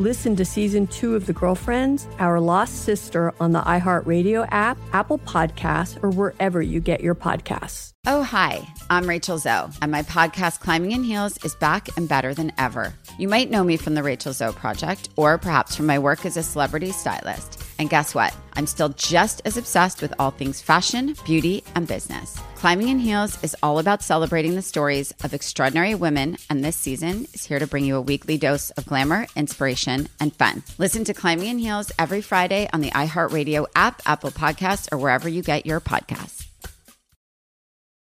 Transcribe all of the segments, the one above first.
Listen to season two of The Girlfriends, Our Lost Sister on the iHeartRadio app, Apple Podcasts, or wherever you get your podcasts. Oh, hi, I'm Rachel Zoe, and my podcast, Climbing in Heels, is back and better than ever. You might know me from the Rachel Zoe Project, or perhaps from my work as a celebrity stylist. And guess what? I'm still just as obsessed with all things fashion, beauty, and business. Climbing in Heels is all about celebrating the stories of extraordinary women, and this season is here to bring you a weekly dose of glamour, inspiration, and fun. Listen to Climbing in Heels every Friday on the iHeartRadio app, Apple Podcasts, or wherever you get your podcasts.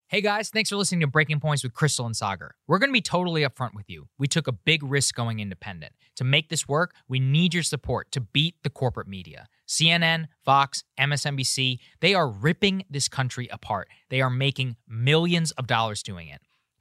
Hey guys, thanks for listening to Breaking Points with Krystal and Saagar. We're going to be totally upfront with you. We took a big risk going independent. To make this work, we need your support to beat the corporate media. CNN, Fox, MSNBC, they are ripping this country apart. They are making millions of dollars doing it.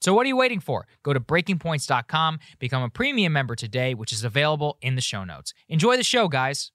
So what are you waiting for? Go to breakingpoints.com, become a premium member today, which is available in the show notes. Enjoy the show, guys.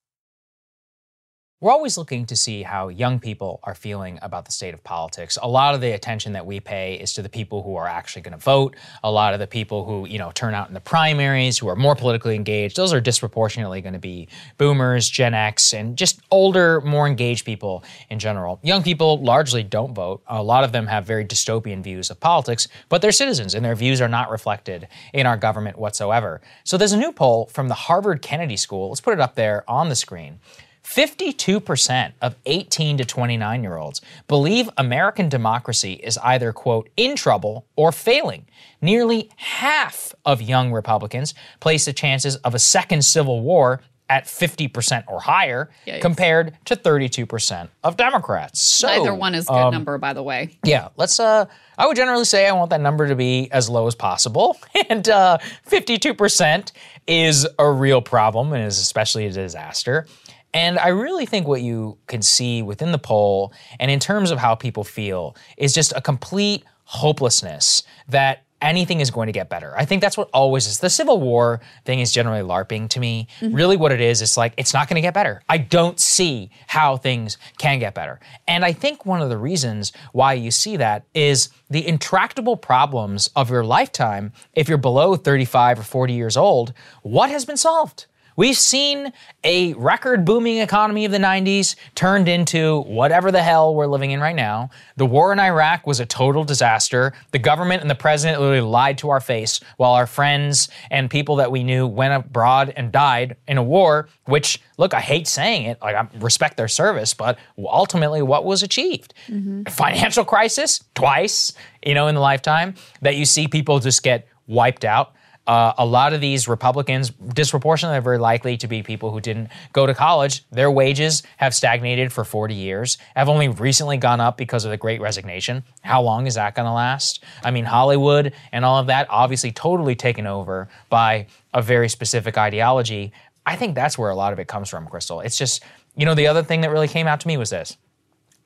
We're always looking to see how young people are feeling about the state of politics. A lot of the attention that we pay is to the people who are actually going to vote. A lot of the people who, you know, turn out in the primaries, who are more politically engaged, those are disproportionately going to be boomers, Gen X, and just older, more engaged people in general. Young people largely don't vote. A lot of them have very dystopian views of politics, but they're citizens and their views are not reflected in our government whatsoever. So there's a new poll from the Harvard Kennedy School. Let's put it up there on the screen. 52% of 18 to 29 year olds believe American democracy is either, quote, in trouble or failing. Nearly half of young Republicans place the chances of a second civil war at 50% or higher Yikes. compared to 32% of Democrats. So, Neither one is a good um, number, by the way. yeah, let's. Uh, I would generally say I want that number to be as low as possible, and uh, 52% is a real problem and is especially a disaster. And I really think what you can see within the poll, and in terms of how people feel, is just a complete hopelessness that anything is going to get better. I think that's what always is. The Civil War thing is generally LARPing to me. Mm-hmm. Really, what it is, is like, it's not going to get better. I don't see how things can get better. And I think one of the reasons why you see that is the intractable problems of your lifetime, if you're below 35 or 40 years old, what has been solved? We've seen a record booming economy of the 90s turned into whatever the hell we're living in right now. The war in Iraq was a total disaster. The government and the president literally lied to our face while our friends and people that we knew went abroad and died in a war, which, look, I hate saying it, like I respect their service, but ultimately what was achieved? Mm-hmm. Financial crisis twice, you know, in the lifetime that you see people just get wiped out. Uh, a lot of these Republicans, disproportionately, are very likely to be people who didn't go to college. Their wages have stagnated for 40 years, have only recently gone up because of the great resignation. How long is that going to last? I mean, Hollywood and all of that, obviously, totally taken over by a very specific ideology. I think that's where a lot of it comes from, Krystal. It's just, you know, the other thing that really came out to me was this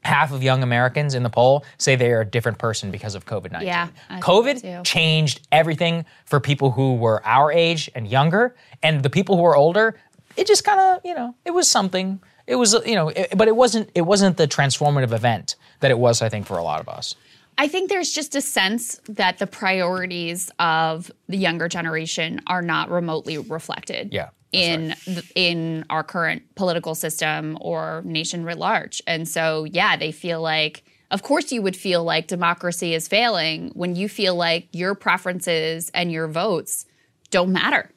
half of young Americans in the poll say they are a different person because of COVID 19. Yeah, I COVID changed everything for people who were our age and younger. And the people who were older, it just kind of, you know, it was something. It was, you know, it, but it wasn't. It wasn't the transformative event that it was, I think, for a lot of us. I think there's just a sense that the priorities of the younger generation are not remotely reflected. Yeah, In right. in our current political system or nation writ large, and so yeah, they feel like. Of course, you would feel like democracy is failing when you feel like your preferences and your votes don't matter.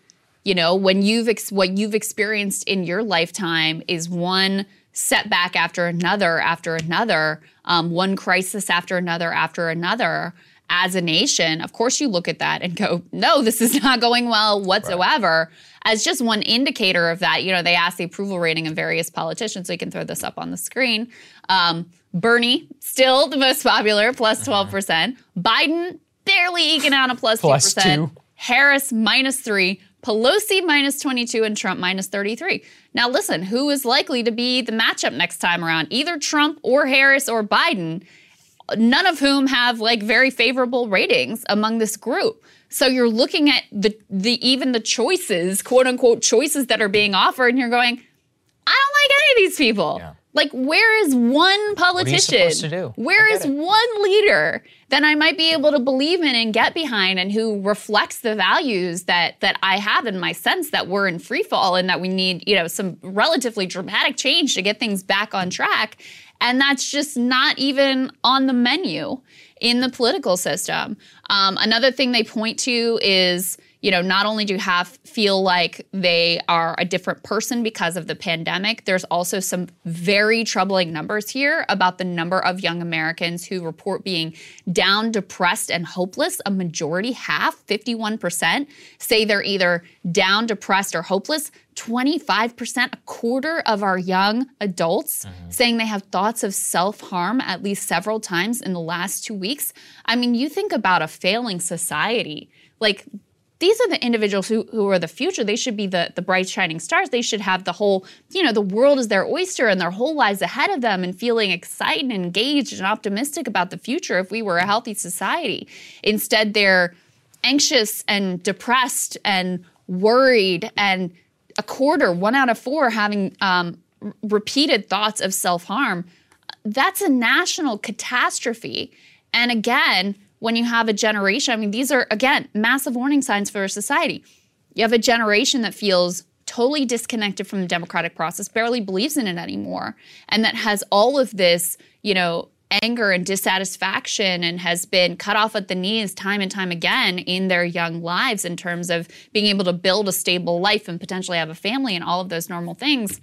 You know, when you've ex- what you've experienced in your lifetime is one setback after another after another, um, one crisis after another after another. As a nation, of course, you look at that and go, "No, this is not going well whatsoever." As just one indicator of that, you know, they ask the approval rating of various politicians. So you can throw this up on the screen. Um, Bernie still the most popular, plus plus twelve percent. Biden barely eking out a plus, plus two Plus percent. two. Harris minus three, Pelosi minus 22, and Trump minus 33. Now, listen, who is likely to be the matchup next time around? Either Trump or Harris or Biden, none of whom have like very favorable ratings among this group. So you're looking at the the even the choices, quote unquote choices that are being offered, and you're going, I don't like any of these people. Yeah. Like, where is one politician? supposed to do? Where is it. one leader that I might be able to believe in and get behind and who reflects the values that that I have in my sense that we're in free fall and that we need, you know, some relatively dramatic change to get things back on track. And that's just not even on the menu in the political system. Um, another thing they point to is you know, not only do you have feel like they are a different person because of the pandemic, there's also some very troubling numbers here about the number of young Americans who report being down, depressed, and hopeless. A majority, half, 51%, say they're either down, depressed, or hopeless. 25%, a quarter of our young adults mm-hmm. saying they have thoughts of self harm at least several times in the last two weeks. I mean, you think about a failing society. Like, these are the individuals who, who are the future. They should be the, the bright shining stars. They should have the whole, you know, the world is their oyster and their whole lives ahead of them and feeling excited and engaged and optimistic about the future if we were a healthy society. Instead, they're anxious and depressed and worried and a quarter, one out of four, having um, r- repeated thoughts of self harm. That's a national catastrophe. And again, when you have a generation, I mean, these are, again, massive warning signs for society. You have a generation that feels totally disconnected from the democratic process, barely believes in it anymore, and that has all of this, you know, anger and dissatisfaction and has been cut off at the knees time and time again in their young lives in terms of being able to build a stable life and potentially have a family and all of those normal things.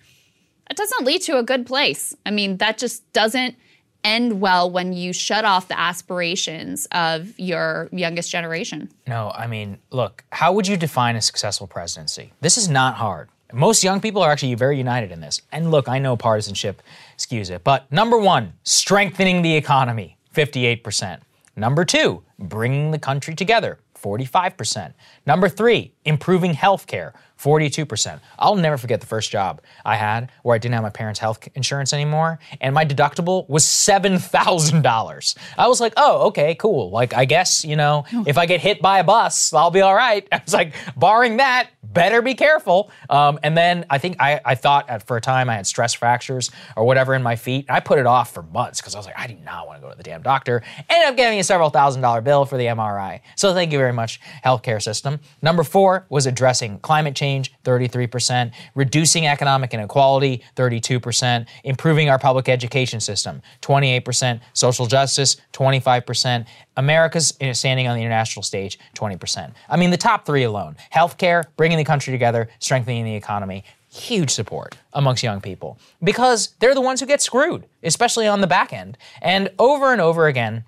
It doesn't lead to a good place. I mean, that just doesn't end well when you shut off the aspirations of your youngest generation. No, I mean, look, how would you define a successful presidency? This is not hard. Most young people are actually very united in this. And look, I know partisanship skews it, but number one, strengthening the economy, 58%. Number two, bringing the country together, 45%. Number three, improving healthcare, 42%. I'll never forget the first job I had where I didn't have my parents' health insurance anymore, and my deductible was $7,000. I was like, oh, okay, cool. Like, I guess, you know, oh. if I get hit by a bus, I'll be all right. I was like, barring that, better be careful. Um, and then I think I, I thought at, for a time I had stress fractures or whatever in my feet. I put it off for months because I was like, I do not want to go to the damn doctor. Ended up getting a several thousand dollar bill for the MRI. So thank you very much, healthcare system. Number four was addressing climate change, 33%, reducing economic inequality, 32%, improving our public education system, 28%, social justice, 25%, America's standing on the international stage, 20%. I mean, the top three alone healthcare, bringing the country together, strengthening the economy. Huge support amongst young people because they're the ones who get screwed, especially on the back end. And over and over again,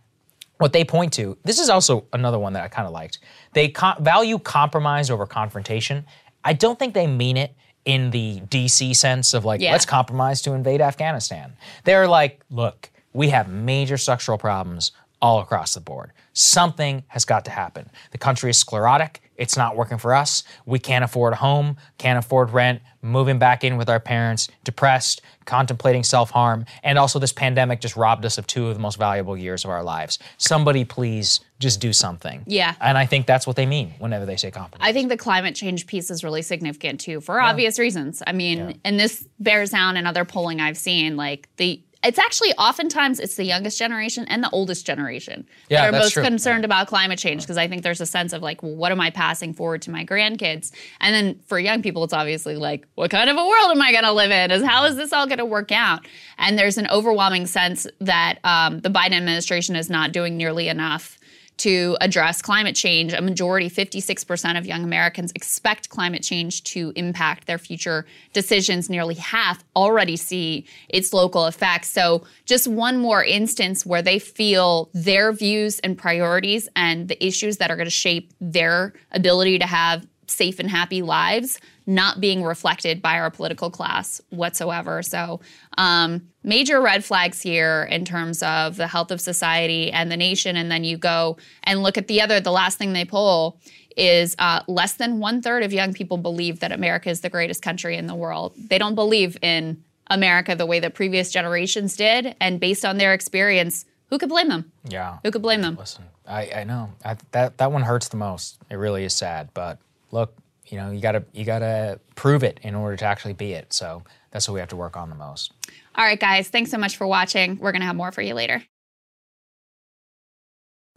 what they point to, this is also another one that I kind of liked. They co- value compromise over confrontation. I don't think they mean it in the DC sense of like, Yeah. let's compromise to invade Afghanistan. They're like, look, we have major structural problems all across the board. Something has got to happen. The country is sclerotic. It's not working for us. We can't afford a home, can't afford rent, moving back in with our parents, depressed, contemplating self harm. And also, this pandemic just robbed us of two of the most valuable years of our lives. Somebody, please just do something. Yeah. And I think that's what they mean whenever they say compromise. I think the climate change piece is really significant too, for obvious reasons. I mean, and this bears down in other polling I've seen. Like the it's actually oftentimes it's the youngest generation and the oldest generation Yeah, that are most true. concerned about climate change because I think there's a sense of like, well, what am I passing forward to my grandkids? And then for young people, it's obviously like, what kind of a world am I going to live in? Is how is this all going to work out? And there's an overwhelming sense that um, the Biden administration is not doing nearly enough to address climate change. A majority, 56% of young Americans, expect climate change to impact their future decisions. Nearly half already see its local effects. So, just one more instance where they feel their views and priorities and the issues that are going to shape their ability to have safe and happy lives not being reflected by our political class whatsoever. So, um, major red flags here in terms of the health of society and the nation. And then you go and look at the other, the last thing they poll is uh, less than one third of young people believe that America is the greatest country in the world. They don't believe in America the way that previous generations did. And based on their experience, who could blame them? Yeah. Who could blame them? Listen, I, I know I, that that one hurts the most. It really is sad, but look, you know, you gotta you gotta prove it in order to actually be it. So that's what we have to work on the most. All right, guys, thanks so much for watching. We're to have more for you later.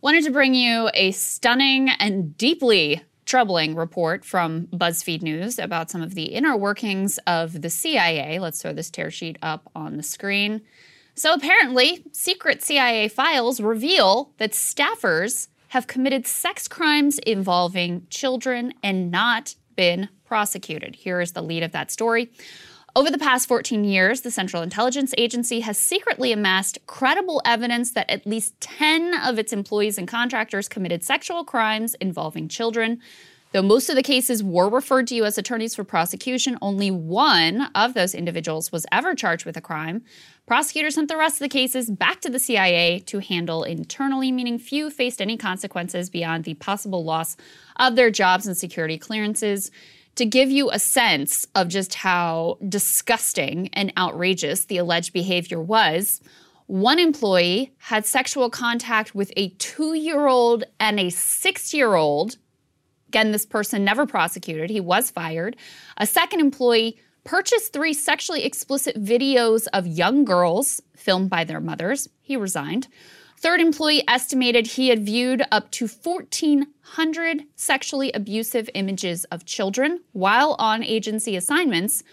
Wanted to bring you a stunning and deeply troubling report from BuzzFeed News about some of the inner workings of the CIA. Let's throw this tear sheet up on the screen. So, apparently, secret CIA files reveal that staffers have committed sex crimes involving children and not been prosecuted. Here is the lead of that story. Over the past 14 years, the Central Intelligence Agency has secretly amassed credible evidence that at least 10 of its employees and contractors committed sexual crimes involving children. Though most of the cases were referred to U.S. attorneys for prosecution, only one of those individuals was ever charged with a crime. Prosecutors sent the rest of the cases back to the CIA to handle internally, meaning few faced any consequences beyond the possible loss of their jobs and security clearances to give you a sense of just how disgusting and outrageous the alleged behavior was, one employee had sexual contact with a two year old and a six year old. Again, this person never prosecuted, he was fired. A second employee purchased three sexually explicit videos of young girls filmed by their mothers. He resigned. Third employee estimated he had viewed up to 1,400 sexually abusive images of children while on agency assignments.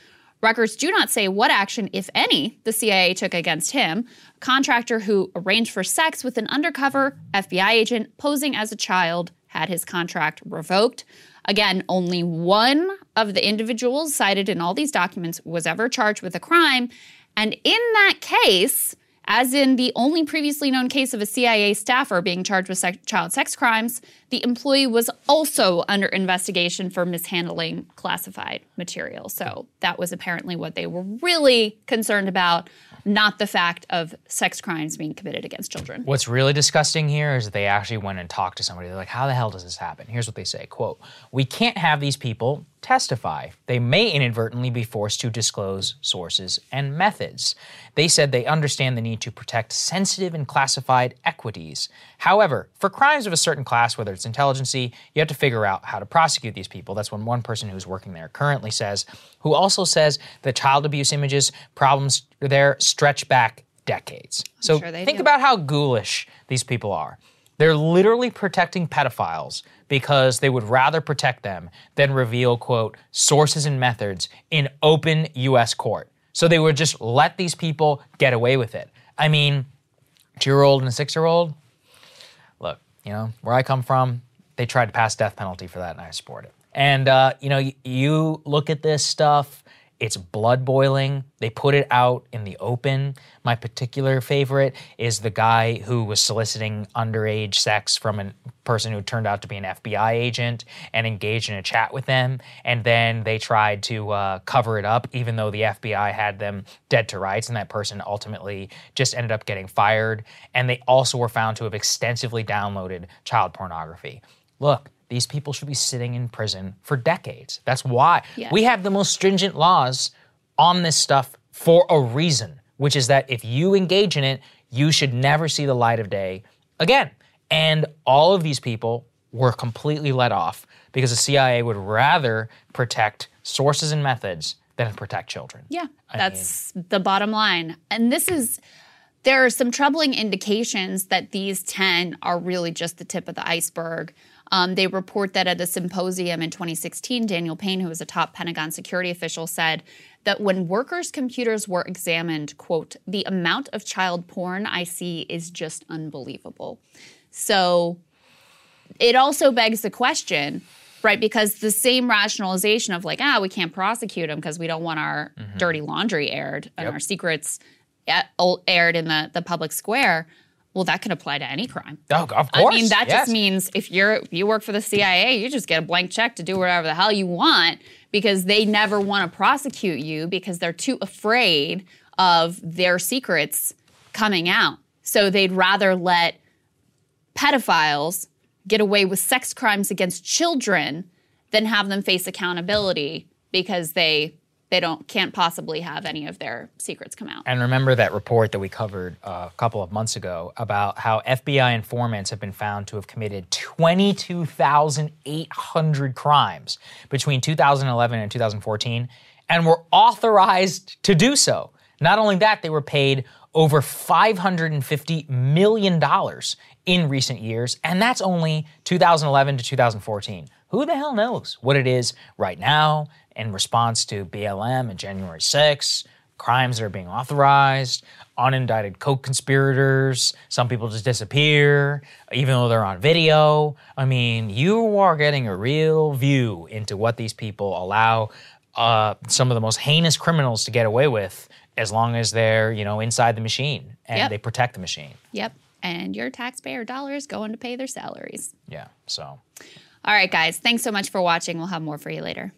Records do not say what action, if any, the CIA took against him, a contractor who arranged for sex with an undercover FBI agent posing as a child had his contract revoked. Again, only one of the individuals cited in all these documents was ever charged with a crime. And in that case, as in the only previously known case of a CIA staffer being charged with child sex crimes, the employee was also under investigation for mishandling classified material. So that was apparently what they were really concerned about, not the fact of sex crimes being committed against children. What's really disgusting here is that they actually went and talked to somebody. They're like, "How the hell does this happen?" Here's what they say: "Quote: We can't have these people testify. They may inadvertently be forced to disclose sources and methods. They said they understand the need to protect sensitive and classified equities. However, for crimes of a certain class, whether it's intelligency, you have to figure out how to prosecute these people. That's when one person who's working there currently says, who also says the child abuse images problems there stretch back decades. so sure think do. about how ghoulish these people are. They're literally protecting pedophiles because they would rather protect them than reveal, quote, sources and methods in open US court. So they would just let these people get away with it. I mean, two year old and a six year old, you know, where I come from, they tried to pass death penalty for that, and I support it. And uh, you know, y- you look at this stuff; it's blood boiling. They put it out in the open. My particular favorite is the guy who was soliciting underage sex from a person who turned out to be an FBI agent and engaged in a chat with them. And then they tried to uh, cover it up, even though the FBI had them dead to rights, and that person ultimately just ended up getting fired. And they also were found to have extensively downloaded child pornography. Look, these people should be sitting in prison for decades. That's why Yeah. we have the most stringent laws on this stuff for a reason, which is that if you engage in it, you should never see the light of day again. And all of these people were completely let off because the CIA would rather protect sources and methods than protect children. Yeah, I that's mean, the bottom line. And this is there are some troubling indications that these 10 are really just the tip of the iceberg. Um, they report that at a symposium in 2016, Daniel Payne, who was a top Pentagon security official, said that when workers' computers were examined, quote, the amount of child porn I see is just unbelievable. So it also begs the question, right? Because the same rationalization of like, ah, we can't prosecute them because we don't want our mm-hmm. dirty laundry aired and yep. our secrets aired in the, the public square well, that can apply to any crime. Oh, of course. I mean, that yes. just means if you're if you work for the CIA, you just get a blank check to do whatever the hell you want because they never want to prosecute you because they're too afraid of their secrets coming out. So they'd rather let pedophiles get away with sex crimes against children than have them face accountability because they they don't can't possibly have any of their secrets come out. And remember that report that we covered uh, a couple of months ago about how FBI informants have been found to have committed 22,800 crimes between 2011 and 2014 and were authorized to do so. Not only that, they were paid over $550 million in recent years, and that's only 2011 to 2014. Who the hell knows what it is right now in response to BLM and January 6th, crimes that are being authorized, unindicted co conspirators, some people just disappear, even though they're on video. I mean, you are getting a real view into what these people allow uh, some of the most heinous criminals to get away with as long as they're, you know, inside the machine and yep. they protect the machine. Yep. And your taxpayer dollars going to pay their salaries. Yeah. So. All right, guys. Thanks so much for watching. We'll have more for you later.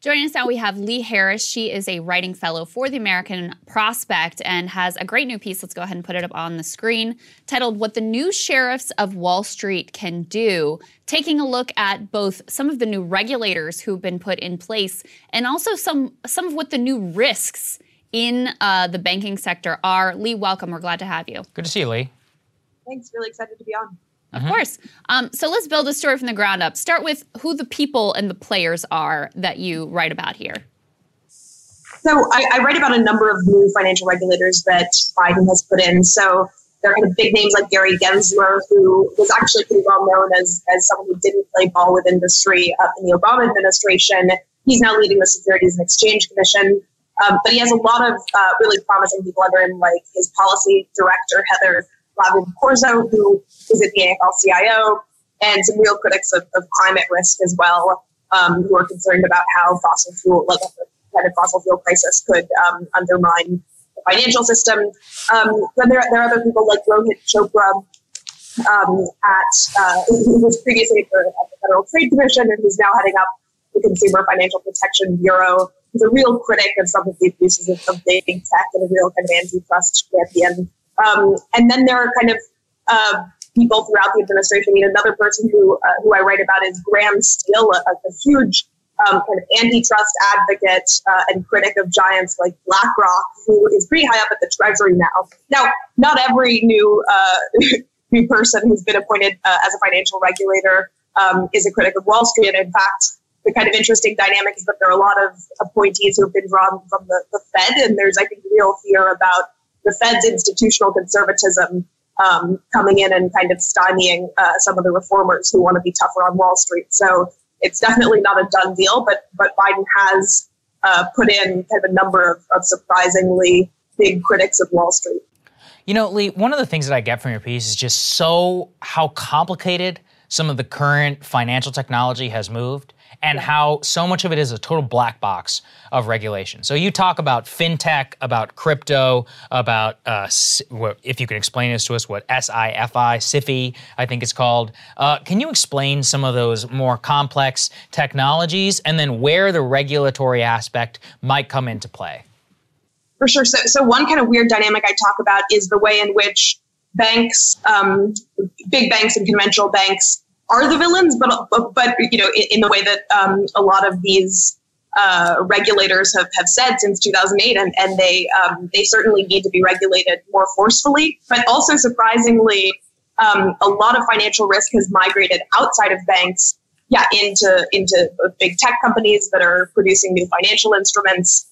Joining us now, we have Lee Harris. She is a writing fellow for the American Prospect and has a great new piece. Let's go ahead and put it up on the screen titled What the New Sheriffs of Wall Street Can Do, taking a look at both some of the new regulators who've been put in place and also some, some of what the new risks in uh, the banking sector are. Lee, welcome. We're glad to have you. Good to see you, Lee. Thanks. Really excited to be on. Of mm-hmm. course. Um, so let's build a story from the ground up. Start with who the people and the players are that you write about here. So I, I write about a number of new financial regulators that Biden has put in. So there are kind of big names like Gary Gensler, who was actually pretty well known as, as someone who didn't play ball with industry up in the Obama administration. He's now leading the Securities and Exchange Commission. Um, but he has a lot of uh, really promising people under him, like his policy director, Heather Slavkin Corzo, who is at the AFL-CIO, and some real critics of, of climate risk as well, um, who are concerned about how fossil fuel, like the fossil fuel crisis, could um, undermine the financial system. Um, then there, there are other people like Rohit Chopra um, at uh, who was previously at the Federal Trade Commission and who's now heading up the Consumer Financial Protection Bureau. He's a real critic of some of the abuses of, of big tech and a real kind of antitrust champion. Um, and then there are kind of uh, people throughout the administration. I mean, another person who uh, who I write about is Graham Steele, a, a huge um, kind of antitrust advocate uh, and critic of giants like BlackRock, who is pretty high up at the Treasury now. Now, not every new uh, new person who's been appointed uh, as a financial regulator um, is a critic of Wall Street. In fact, the kind of interesting dynamic is that there are a lot of appointees who have been drawn from the, the Fed, and there's, I think, real fear about the Fed's institutional conservatism um, coming in and kind of stymieing uh, some of the reformers who want to be tougher on Wall Street. So it's definitely not a done deal, but but Biden has uh, put in kind of a number of, of surprisingly big critics of Wall Street. You know, Lee, one of the things that I get from your piece is just so how complicated some of the current financial technology has moved and how so much of it is a total black box of regulation. So you talk about fintech, about crypto, about uh, if you can explain this to us, what SIFI, SIFI, I think it's called. Uh, can you explain some of those more complex technologies and then where the regulatory aspect might come into play? For sure. So, so one kind of weird dynamic I talk about is the way in which banks, um, big banks and conventional banks are the villains, but but, you know, in, in, the way that um, a lot of these uh, regulators have, have said since 2008, and, and they um, they certainly need to be regulated more forcefully. But also, surprisingly, um, a lot of financial risk has migrated outside of banks yeah, into into big tech companies that are producing new financial instruments,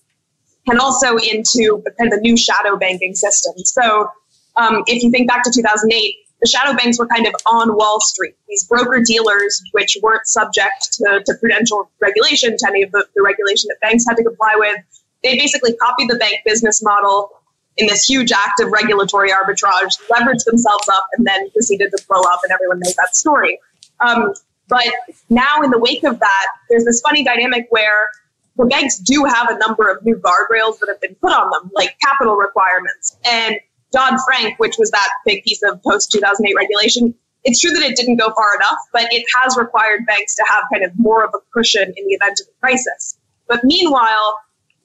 and also into kind of the new shadow banking system. So, um, if you think back to 2008, the shadow banks were kind of on Wall Street. These broker dealers, which weren't subject to, to prudential regulation, to any of the, the regulation that banks had to comply with, they basically copied the bank business model in this huge act of regulatory arbitrage, leveraged themselves up, and then proceeded to blow up, and everyone knows that story. Um, but now, in the wake of that, there's this funny dynamic where the banks do have a number of new guardrails that have been put on them, like capital requirements. And Dodd Frank, which was that big piece of post 2008 regulation, it's true that it didn't go far enough, but it has required banks to have kind of more of a cushion in the event of a crisis. But meanwhile,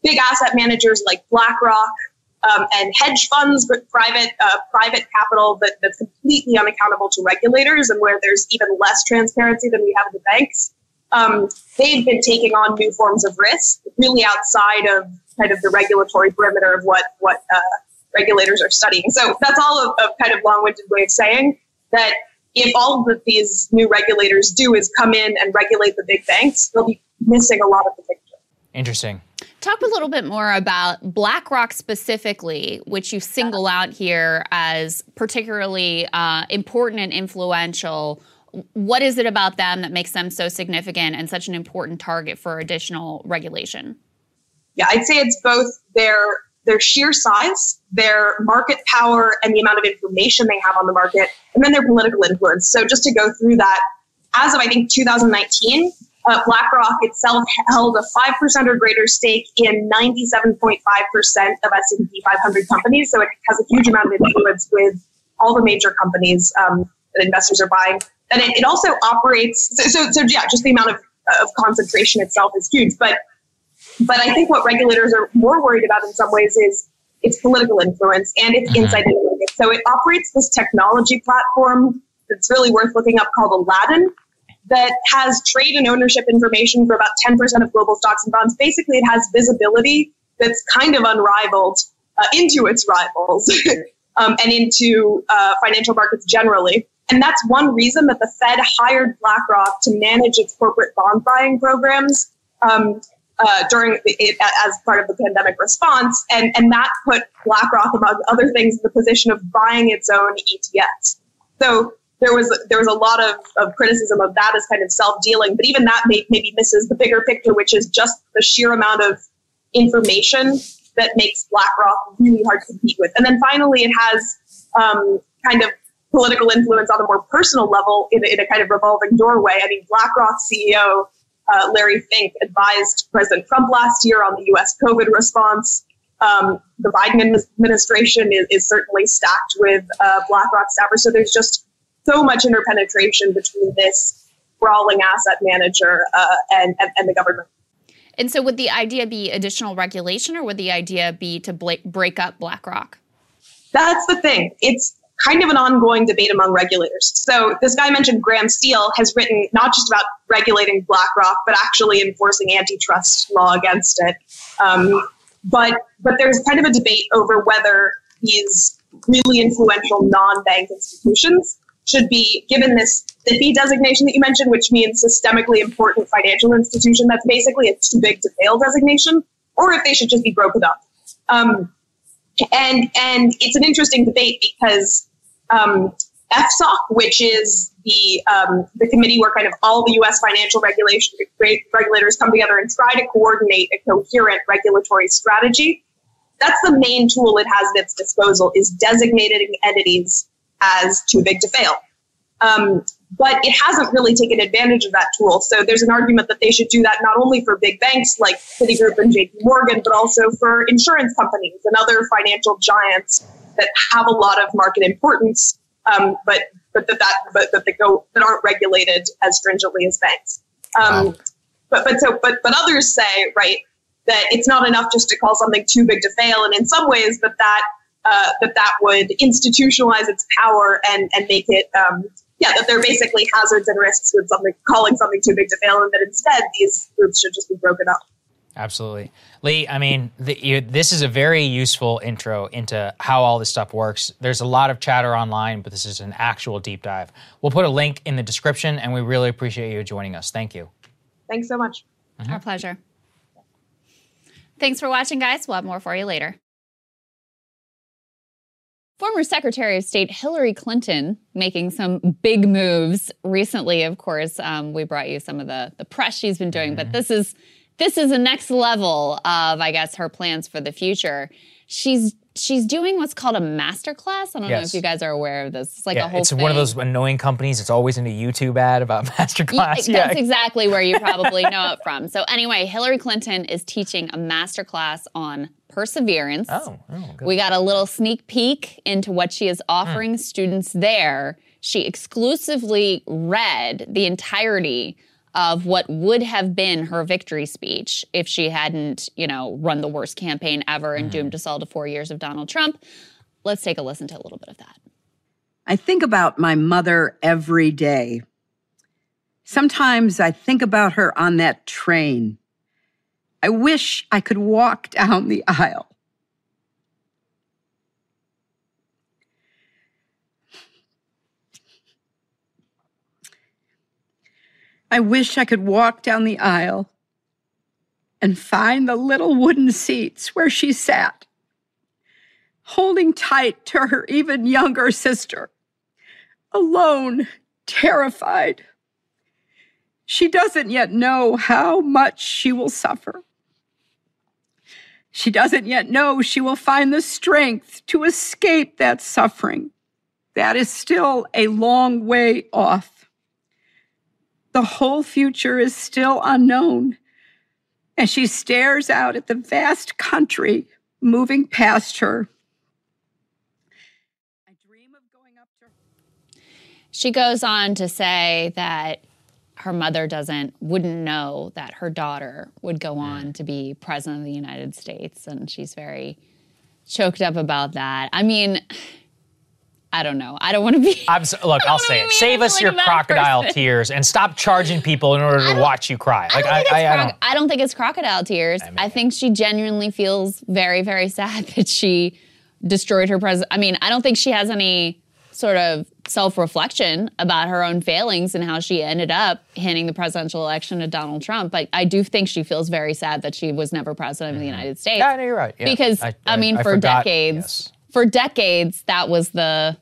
big asset managers like BlackRock um, and hedge funds, private uh, private capital that, that's completely unaccountable to regulators and where there's even less transparency than we have in the banks. Um, they've been taking on new forms of risk, really outside of kind of the regulatory perimeter of what what uh, regulators are studying. So that's all a, a kind of long-winded way of saying that if all that these new regulators do is come in and regulate the big banks, they'll be missing a lot of the picture. Interesting. Talk a little bit more about BlackRock specifically, which you single out here as particularly uh, important and influential. What is it about them that makes them so significant and such an important target for additional regulation? Yeah, I'd say it's both their their sheer size, their market power, and the amount of information they have on the market, and then their political influence. So just to go through that, as of I think 2019, uh, BlackRock itself held a 5% or greater stake in 97.5% of S&P 500 companies. So it has a huge amount of influence with all the major companies um, that investors are buying. And it, it also operates, so, so, so, yeah, just the amount of, of concentration itself is huge. But but I think what regulators are more worried about in some ways is its political influence and its mm-hmm. insight into. So it operates this technology platform that's really worth looking up called Aladdin that has trade and ownership information for about 10% of global stocks and bonds. Basically, it has visibility that's kind of unrivaled uh, into its rivals um, and into uh, financial markets generally. And that's one reason that the Fed hired BlackRock to manage its corporate bond buying programs. Um, uh, during it, as part of the pandemic response, and and that put BlackRock, among other things, in the position of buying its own ETFs. So there was there was a lot of, of criticism of that as kind of self dealing, but even that may, maybe misses the bigger picture, which is just the sheer amount of information that makes BlackRock really hard to compete with. And then finally, it has um, kind of political influence on a more personal level in, in a kind of revolving doorway. I mean, BlackRock CEO uh, Larry Fink advised President Trump last year on the U.S. COVID response. Um, the Biden administration is, is certainly stacked with uh, BlackRock staffers. So there's just so much interpenetration between this sprawling asset manager uh, and, and, and, the government. And so, would the idea be additional regulation, or would the idea be to break up BlackRock? That's the thing. It's kind of an ongoing debate among regulators. So this guy mentioned Graham Steele has written not just about regulating BlackRock, but actually enforcing antitrust law against it. Um, but but there's kind of a debate over whether these really influential non-bank institutions should be given this SIFI designation that you mentioned, which means systemically important financial institution. That's basically a too big to fail designation, or if they should just be broken up. Um, and and it's an interesting debate because um, FSOC, which is the um, the committee where kind of all the U.S. financial regulation regulators come together and try to coordinate a coherent regulatory strategy. That's the main tool it has at its disposal is designating entities as too big to fail. Um, but it hasn't really taken advantage of that tool. So there's an argument that they should do that not only for big banks like Citigroup and JP Morgan, but also for insurance companies and other financial giants that have a lot of market importance, um, but but that, that but that they go that aren't regulated as stringently as banks. Um, wow. But but so but but others say right that it's not enough just to call something too big to fail, and in some ways that that uh, that that would institutionalize its power and and make it um, yeah, that there are basically hazards and risks with something calling something too big to fail, and that instead these groups should just be broken up. Absolutely. Lee, I mean, the, you, this is a very useful intro into how all this stuff works. There's a lot of chatter online, but this is an actual deep dive. We'll put a link in the description, and we really appreciate you joining us. Thank you. Thanks so much. Our pleasure. Thanks for watching, guys. We'll have more for you later. Former Secretary of State Hillary Clinton making some big moves recently. Of course, um, we brought you some of the the press she's been doing, but this is this is the next level of, I guess, her plans for the future. She's she's doing what's called a master class. I don't know if you guys are aware of this. It's like yeah, a whole it's thing. one of those annoying companies. It's always in a YouTube ad about masterclass. Yeah, Yeah, That's exactly where you probably know it from. So anyway, Hillary Clinton is teaching a master class on perseverance. Oh, oh, good. We got a little sneak peek into what she is hmm. offering students there. She exclusively read the entirety of what would have been her victory speech if she hadn't, you know, run the worst campaign ever and mm-hmm. doomed us all to four years of Donald Trump. Let's take a listen to a little bit of that. I think about my mother every day. Sometimes I think about her on that train. I wish I could walk down the aisle. I wish I could walk down the aisle and find the little wooden seats where she sat, holding tight to her even younger sister alone, terrified. She doesn't yet know how much she will suffer. She doesn't yet know she will find the strength to escape that suffering. That is still a long way off. The whole future is still unknown And she stares out at the vast country moving past her. I dream of going up to her. She goes on to say that her mother doesn't wouldn't know that her daughter would go on to be president of the United States and she's very choked up about that. I mean, I don't know. I don't want to be I'm so, look, I'll say it. Save us like, your crocodile person. tears and stop charging people in order to watch you cry. Like I don't, think it's I, I croc- don't. I don't think it's crocodile tears. I, think she genuinely feels very, very sad that she destroyed her president. I mean, I don't think she has any sort of self-reflection about her own failings and how she ended up handing the presidential election to Donald Trump. But I do think she feels very sad that she was never president of the United States. Mm-hmm. Yeah, no, you're right. Yeah. because I, mean, for forgot- decades, yes. for decades, that was the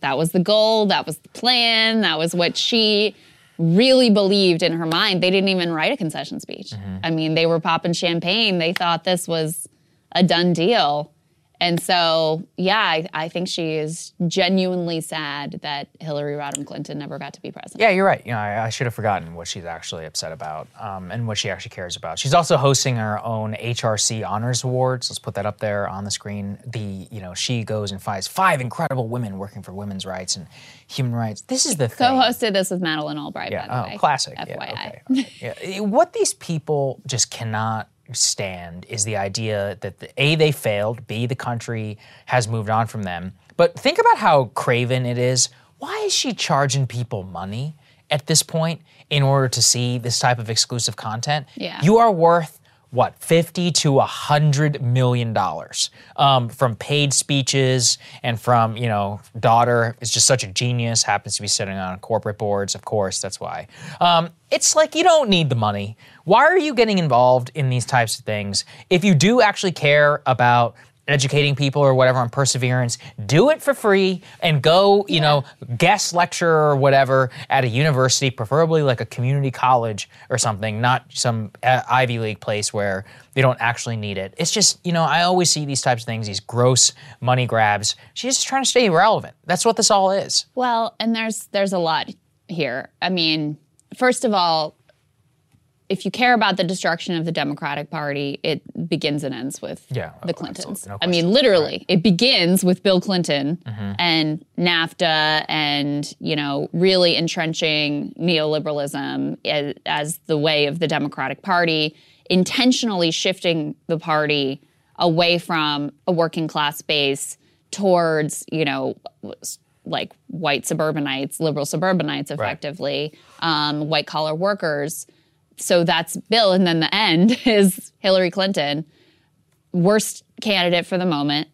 that was the goal, that was the plan, that was what she really believed in her mind. They didn't even write a concession speech. Mm-hmm. I mean, they were popping champagne. They thought this was a done deal. And so, yeah, I, I think she is genuinely sad that Hillary Rodham Clinton never got to be president. Yeah, you're right. You know, I, I should have forgotten what she's actually upset about um, and what she actually cares about. She's also hosting her own HRC Honors Awards. Let's put that up there on the screen. The you know she goes and finds five incredible women working for women's rights and human rights. This is the thing. Co-hosted this with Madeleine Albright, Yeah. by the Oh, way. classic. FYI. Yeah. Okay. right. yeah. What these people just cannot stand is the idea that the, a they failed, b the country has moved on from them. But think about how craven it is. Why is she charging people money at this point in order to see this type of exclusive content? Yeah. You are worth what 50 to 100 million dollars um, from paid speeches and from you know daughter. Is just such a genius. Happens to be sitting on corporate boards of course. That's why. Um, it's like you don't need the money. Why are you getting involved in these types of things? If you do actually care about educating people or whatever on perseverance do it for free and go you know guest lecture or whatever at a university preferably like a community college or something not some uh, ivy league place where they don't actually need it. It's just you know i always see these types of things these gross money grabs. She's just trying to stay relevant. That's what this all is. Well, and there's there's a lot here. I mean, first of all, if you care about the destruction of the Democratic Party, it begins and ends with Yeah, the Clintons. No I mean, literally, it begins with Bill Clinton Mm-hmm. and NAFTA and, you know, really entrenching neoliberalism as, as the way of the Democratic Party, intentionally shifting the party away from a working class base towards, you know, like white suburbanites, liberal suburbanites, effectively, um, white collar workers so that's Bill. And then the end is Hillary Clinton, worst candidate for the moment.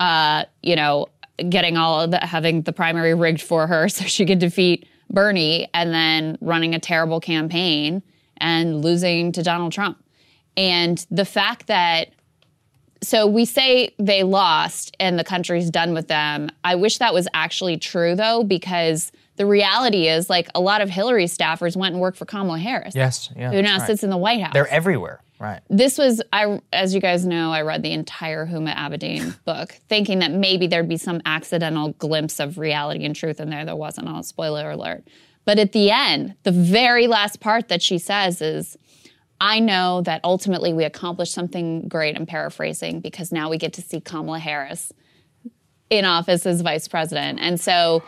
Uh, you know, getting all of the, having the primary rigged for her so she could defeat Bernie and then running a terrible campaign and losing to Donald Trump. And the fact that so we say they lost and the country's done with them. I wish that was actually true though, because the reality is like a lot of Hillary staffers went and worked for Kamala Harris. Yes, yeah, Who now right. sits in the White House. They're everywhere. Right. this was I as you guys know, I read the entire Huma Abedin book, thinking that maybe there'd be some accidental glimpse of reality and truth in there. There wasn't. I'll spoiler alert. But at the end, the very last part that she says is, I know that ultimately we accomplished something great. I'm paraphrasing because now we get to see Kamala Harris in office as vice president. And so,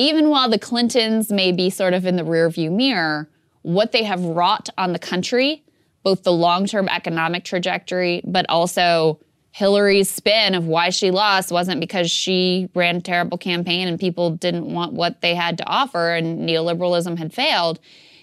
even while the Clintons may be sort of in the rearview mirror, what they have wrought on the country, both the long term economic trajectory, but also Hillary's spin of why she lost wasn't because she ran a terrible campaign and people didn't want what they had to offer and neoliberalism had failed.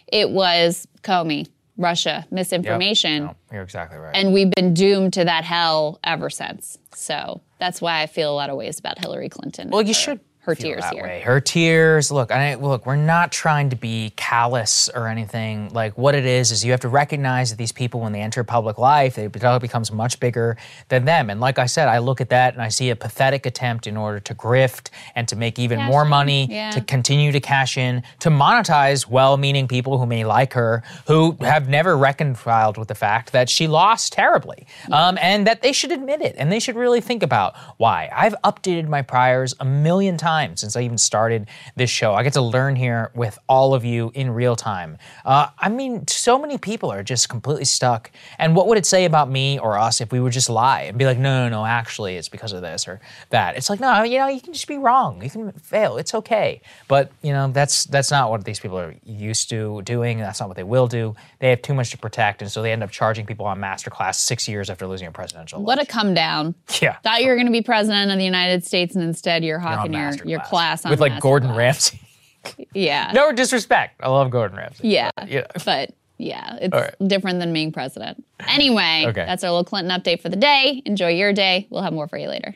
It was Comey, Russia, misinformation. No, you're exactly right. And we've been doomed to that hell ever since. So that's why I feel a lot of ways about Hillary Clinton. Well, you her- should her tears here. way. Her tears. Look, I look. We're not trying to be callous or anything. Like what it is is you have to recognize that these people, when they enter public life, it becomes much bigger than them. And like I said, I look at that and I see a pathetic attempt in order to grift and to make even Cash more in, money, yeah. to continue to cash in, to monetize well-meaning people who may like her, who have never reconciled with the fact that she lost terribly, um, and that they should admit it and they should really think about why. I've updated my priors a million times since I even started this show. I get to learn here with all of you in real time. Uh, I mean, so many people are just completely stuck. And what would it say about me or us if we would just lie and be like, no, no, no, actually, it's because of this or that? It's like, no, you know, you can just be wrong. You can fail. It's okay. But you know, that's that's not what these people are used to doing. That's not what they will do. They have too much to protect, and so they end up charging people on masterclass six years after losing a presidential. What a election. come down. yeah. Thought you were going to be president of the United States and instead you're You're hawking your, your masterclass. class on with like Gordon masterclass. Ramsay. Yeah. no disrespect. I love Gordon Ramsay. Yeah. but, you. But yeah, it's All right. different than being president. Anyway, Okay. that's our little Clinton update for the day. Enjoy your day. We'll have more for you later.